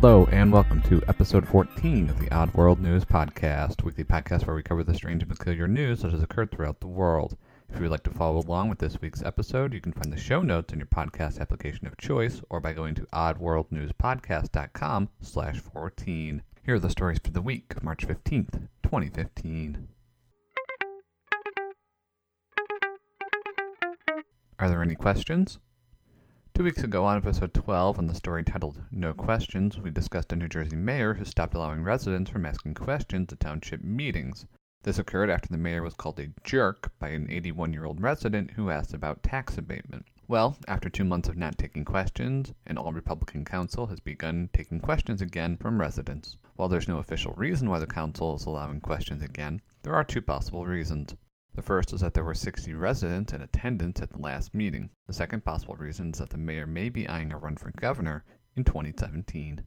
Hello, and welcome to episode 14 of the Odd World News Podcast, weekly podcast where we cover the strange and peculiar news that has occurred throughout the world. If you would like to follow along with this week's episode, you can find the show notes in your podcast application of choice or by going to oddworldnewspodcast.com slash 14. Here are the stories for the week, of March 15th, 2015. Are there any questions? Two weeks ago, on episode 12, on the story titled No Questions, we discussed a New Jersey mayor who stopped allowing residents from asking questions at township meetings. This occurred after the mayor was called a jerk by an 81 year old resident who asked about tax abatement. Well, after two months of not taking questions, an all Republican council has begun taking questions again from residents. While there's no official reason why the council is allowing questions again, there are two possible reasons. The first is that there were 60 residents in attendance at the last meeting. The second possible reason is that the mayor may be eyeing a run for governor in 2017.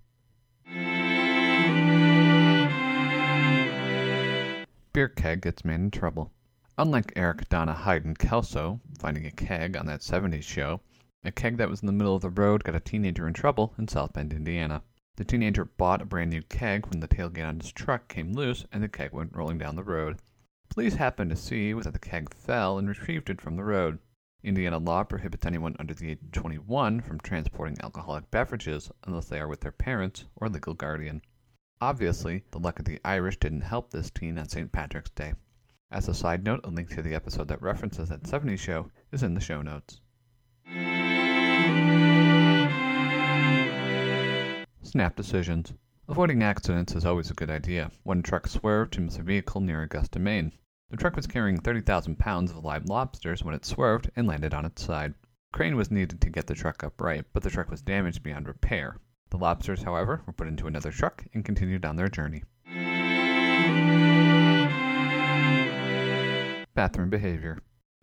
Beer keg gets man in trouble. Unlike Eric, Donna, Hyde, and Kelso finding a keg on that 70s show, a keg that was in the middle of the road got a teenager in trouble in South Bend, Indiana. The teenager bought a brand new keg when the tailgate on his truck came loose and the keg went rolling down the road. Police happened to see that the keg fell and retrieved it from the road. Indiana law prohibits anyone under the age of 21 from transporting alcoholic beverages unless they are with their parents or legal guardian. Obviously, the luck of the Irish didn't help this teen on St. Patrick's Day. As a side note, a link to the episode that references that 70s show is in the show notes. Snap decisions. Avoiding accidents is always a good idea. One truck swerved to miss a vehicle near Augusta, Maine. The truck was carrying 30,000 pounds of live lobsters when it swerved and landed on its side. Crane was needed to get the truck upright, but the truck was damaged beyond repair. The lobsters, however, were put into another truck and continued on their journey. Bathroom behavior.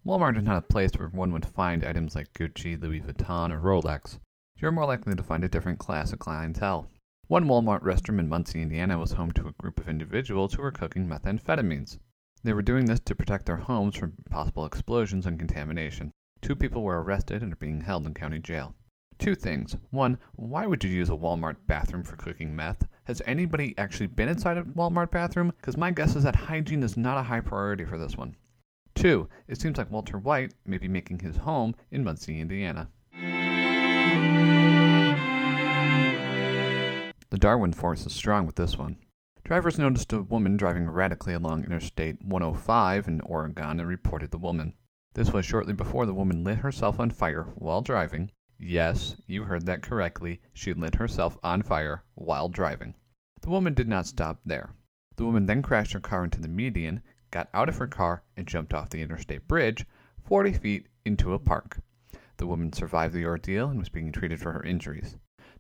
Walmart is not a place where one would find items like Gucci, Louis Vuitton, or Rolex. You're more likely to find a different class of clientele. One Walmart restroom in Muncie, Indiana was home to a group of individuals who were cooking methamphetamines. They were doing this to protect their homes from possible explosions and contamination. Two people were arrested and are being held in county jail. Two things. One, why would you use a Walmart bathroom for cooking meth? Has anybody actually been inside a Walmart bathroom? Because my guess is that hygiene is not a high priority for this one. Two, it seems like Walter White may be making his home in Muncie, Indiana. The Darwin force is strong with this one. Drivers noticed a woman driving erratically along Interstate 105 in Oregon and reported the woman. This was shortly before the woman lit herself on fire while driving. Yes, you heard that correctly. She lit herself on fire while driving. The woman did not stop there. The woman then crashed her car into the median, got out of her car, and jumped off the interstate bridge 40 feet into a park. The woman survived the ordeal and was being treated for her injuries,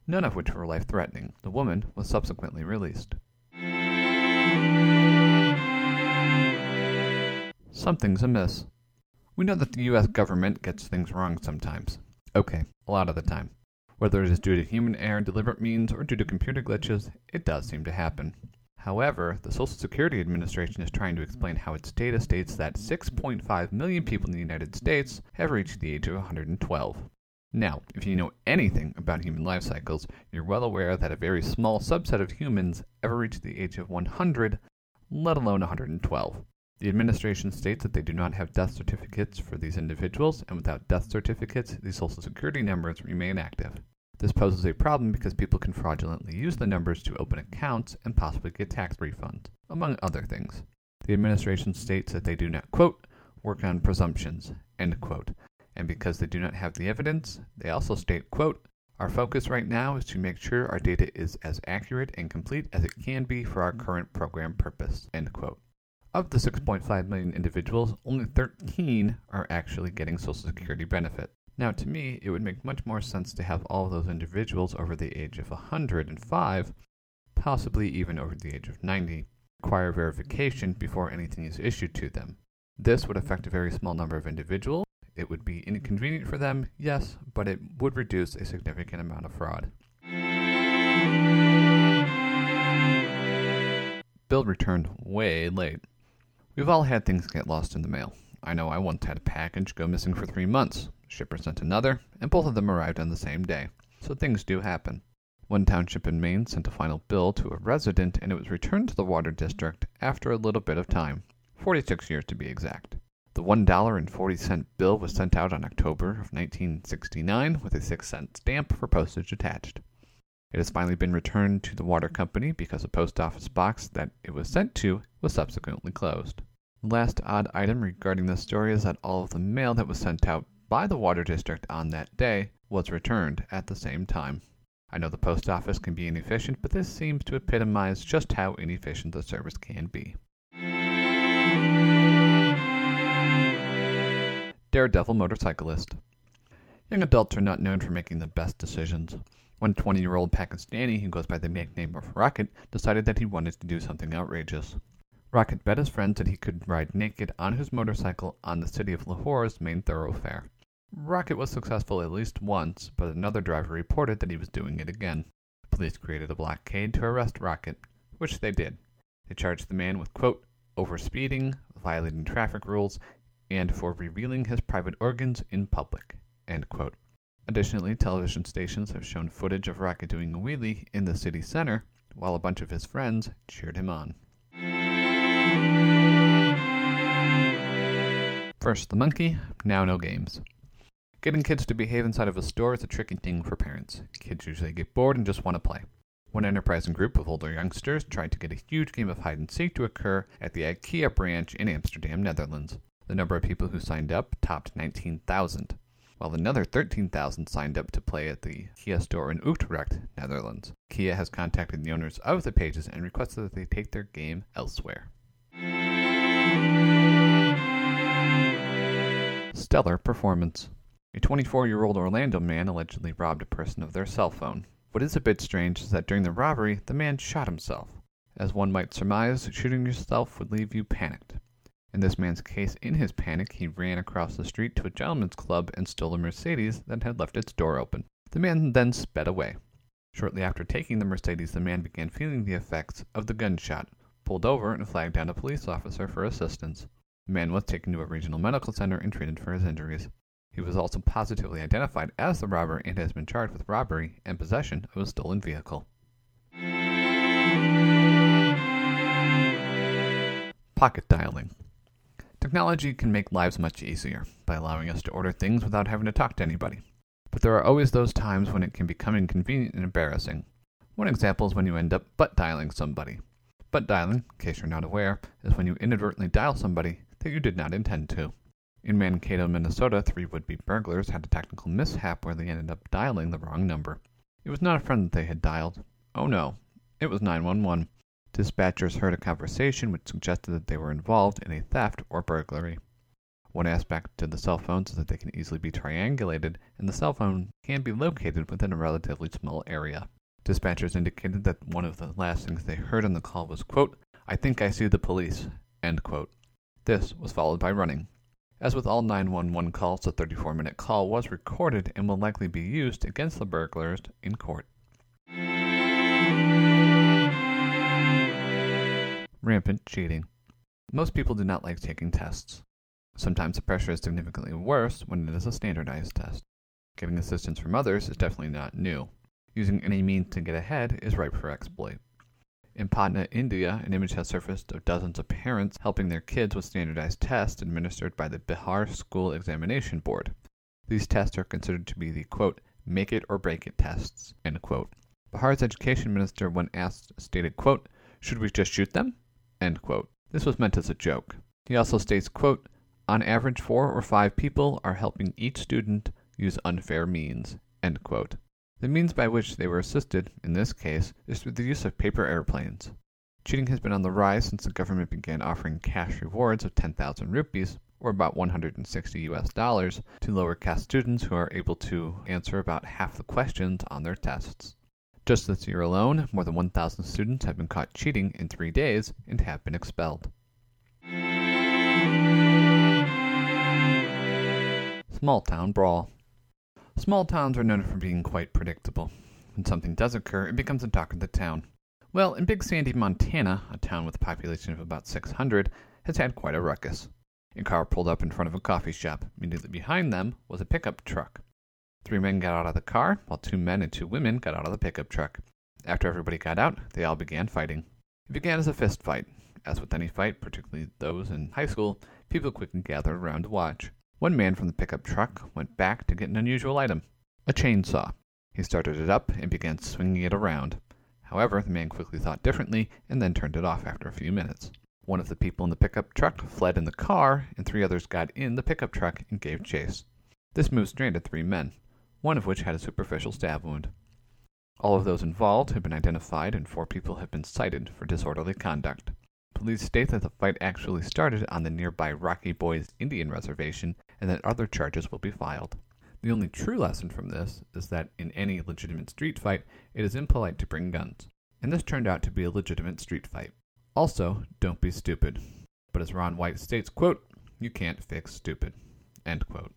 none of which were life threatening. The woman was subsequently released. Something's amiss. We know that the US government gets things wrong sometimes. Okay, a lot of the time. Whether it is due to human error, deliberate means, or due to computer glitches, it does seem to happen. However, the Social Security Administration is trying to explain how its data states that 6.5 million people in the United States have reached the age of 112. Now, if you know anything about human life cycles, you're well aware that a very small subset of humans ever reach the age of 100, let alone 112. The administration states that they do not have death certificates for these individuals, and without death certificates, these Social Security numbers remain active. This poses a problem because people can fraudulently use the numbers to open accounts and possibly get tax refunds, among other things. The administration states that they do not, quote, work on presumptions, end quote, and because they do not have the evidence, they also state, quote, our focus right now is to make sure our data is as accurate and complete as it can be for our current program purpose, end quote. Of the 6.5 million individuals, only 13 are actually getting Social Security benefit. Now, to me, it would make much more sense to have all those individuals over the age of 105, possibly even over the age of 90, require verification before anything is issued to them. This would affect a very small number of individuals. It would be inconvenient for them, yes, but it would reduce a significant amount of fraud. Bill returned way late. We've all had things get lost in the mail. I know I once had a package go missing for three months. Shipper sent another, and both of them arrived on the same day. So things do happen. One township in Maine sent a final bill to a resident and it was returned to the water district after a little bit of time 46 years to be exact. The $1.40 bill was sent out on October of 1969 with a 6 cent stamp for postage attached. It has finally been returned to the water company because the post office box that it was sent to was subsequently closed. The last odd item regarding this story is that all of the mail that was sent out by the water district on that day was returned at the same time. I know the post office can be inefficient, but this seems to epitomize just how inefficient the service can be. Daredevil motorcyclist. Young adults are not known for making the best decisions. One 20 year old Pakistani who goes by the nickname of Rocket decided that he wanted to do something outrageous. Rocket bet his friends that he could ride naked on his motorcycle on the city of Lahore's main thoroughfare. Rocket was successful at least once, but another driver reported that he was doing it again. Police created a blockade to arrest Rocket, which they did. They charged the man with, quote, overspeeding, violating traffic rules, and for revealing his private organs in public. Additionally, television stations have shown footage of Rocket doing a wheelie in the city center while a bunch of his friends cheered him on. First the monkey, now no games. Getting kids to behave inside of a store is a tricky thing for parents. Kids usually get bored and just want to play. One enterprising group of older youngsters tried to get a huge game of hide and seek to occur at the IKEA branch in Amsterdam, Netherlands. The number of people who signed up topped 19,000 while another 13,000 signed up to play at the IKEA store in Utrecht, Netherlands. IKEA has contacted the owners of the pages and requested that they take their game elsewhere. Stellar performance. A 24 year old Orlando man allegedly robbed a person of their cell phone. What is a bit strange is that during the robbery, the man shot himself. As one might surmise, shooting yourself would leave you panicked. In this man's case, in his panic, he ran across the street to a gentleman's club and stole a Mercedes that had left its door open. The man then sped away. Shortly after taking the Mercedes, the man began feeling the effects of the gunshot, pulled over, and flagged down a police officer for assistance. The man was taken to a regional medical center and treated for his injuries. He was also positively identified as the robber and has been charged with robbery and possession of a stolen vehicle. Pocket dialing. Technology can make lives much easier by allowing us to order things without having to talk to anybody. But there are always those times when it can become inconvenient and embarrassing. One example is when you end up butt dialing somebody. Butt dialing, in case you're not aware, is when you inadvertently dial somebody that you did not intend to. In Mankato, Minnesota, three would be burglars had a technical mishap where they ended up dialing the wrong number. It was not a friend that they had dialed. Oh no, it was 911. Dispatchers heard a conversation which suggested that they were involved in a theft or burglary. One aspect to the cell phones is that they can easily be triangulated, and the cell phone can be located within a relatively small area. Dispatchers indicated that one of the last things they heard on the call was, quote, I think I see the police, end quote. This was followed by running. As with all 911 calls, the 34 minute call was recorded and will likely be used against the burglars in court. Rampant cheating. Most people do not like taking tests. Sometimes the pressure is significantly worse when it is a standardized test. Getting assistance from others is definitely not new. Using any means to get ahead is ripe for exploit. In Patna, India, an image has surfaced of dozens of parents helping their kids with standardized tests administered by the Bihar School Examination Board. These tests are considered to be the quote, make it or break it tests, end quote. Bihar's education minister, when asked, stated, quote, should we just shoot them? End quote. This was meant as a joke. He also states, quote, on average, four or five people are helping each student use unfair means. End quote. The means by which they were assisted, in this case, is through the use of paper airplanes. Cheating has been on the rise since the government began offering cash rewards of 10,000 rupees, or about 160 US dollars, to lower caste students who are able to answer about half the questions on their tests. Just this year alone, more than 1,000 students have been caught cheating in three days and have been expelled. Small Town Brawl Small towns are known for being quite predictable. When something does occur, it becomes the talk of the town. Well, in Big Sandy, Montana, a town with a population of about 600, has had quite a ruckus. A car pulled up in front of a coffee shop. Immediately behind them was a pickup truck. Three men got out of the car, while two men and two women got out of the pickup truck. After everybody got out, they all began fighting. It began as a fist fight. As with any fight, particularly those in high school, people quickly gathered around to watch. One man from the pickup truck went back to get an unusual item a chainsaw. He started it up and began swinging it around. However, the man quickly thought differently and then turned it off after a few minutes. One of the people in the pickup truck fled in the car, and three others got in the pickup truck and gave chase. This move stranded three men, one of which had a superficial stab wound. All of those involved have been identified, and four people have been cited for disorderly conduct. Police state that the fight actually started on the nearby Rocky Boys Indian Reservation and that other charges will be filed. The only true lesson from this is that in any legitimate street fight, it is impolite to bring guns. And this turned out to be a legitimate street fight. Also, don't be stupid. But as Ron White states, quote, you can't fix stupid. End quote.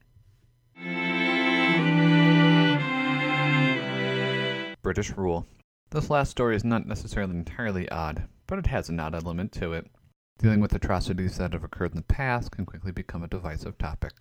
British rule. This last story is not necessarily entirely odd, but it has an odd element to it. Dealing with atrocities that have occurred in the past can quickly become a divisive topic.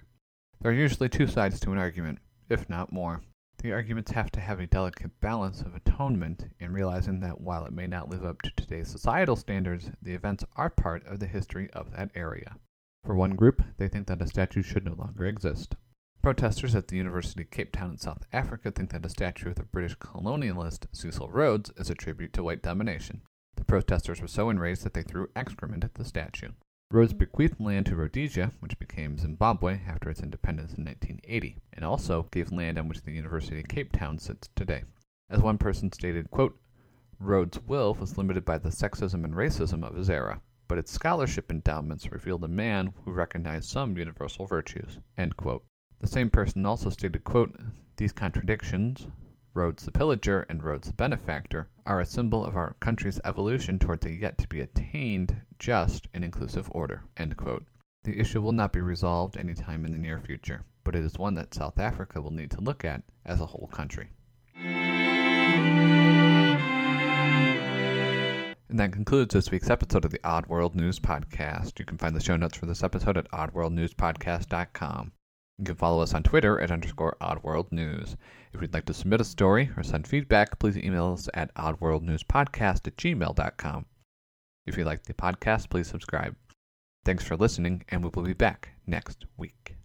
There are usually two sides to an argument, if not more. The arguments have to have a delicate balance of atonement in realizing that while it may not live up to today's societal standards, the events are part of the history of that area. For one group, they think that a statue should no longer exist. Protesters at the University of Cape Town in South Africa think that a statue of the British colonialist Cecil Rhodes is a tribute to white domination. The protesters were so enraged that they threw excrement at the statue. Rhodes bequeathed land to Rhodesia, which became Zimbabwe after its independence in 1980, and also gave land on which the University of Cape Town sits today. As one person stated, quote, Rhodes' will was limited by the sexism and racism of his era, but its scholarship endowments revealed a man who recognized some universal virtues. End quote. The same person also stated, quote, These contradictions, Rhodes the pillager and Rhodes the benefactor, are a symbol of our country's evolution towards a yet to be attained just and inclusive order. end quote. The issue will not be resolved any time in the near future, but it is one that South Africa will need to look at as a whole country. And that concludes this week's episode of the Odd World News Podcast. You can find the show notes for this episode at oddworldnewspodcast.com. You can follow us on Twitter at underscore oddworldnews. If you'd like to submit a story or send feedback, please email us at oddworldnewspodcast at gmail.com. If you like the podcast, please subscribe. Thanks for listening, and we will be back next week.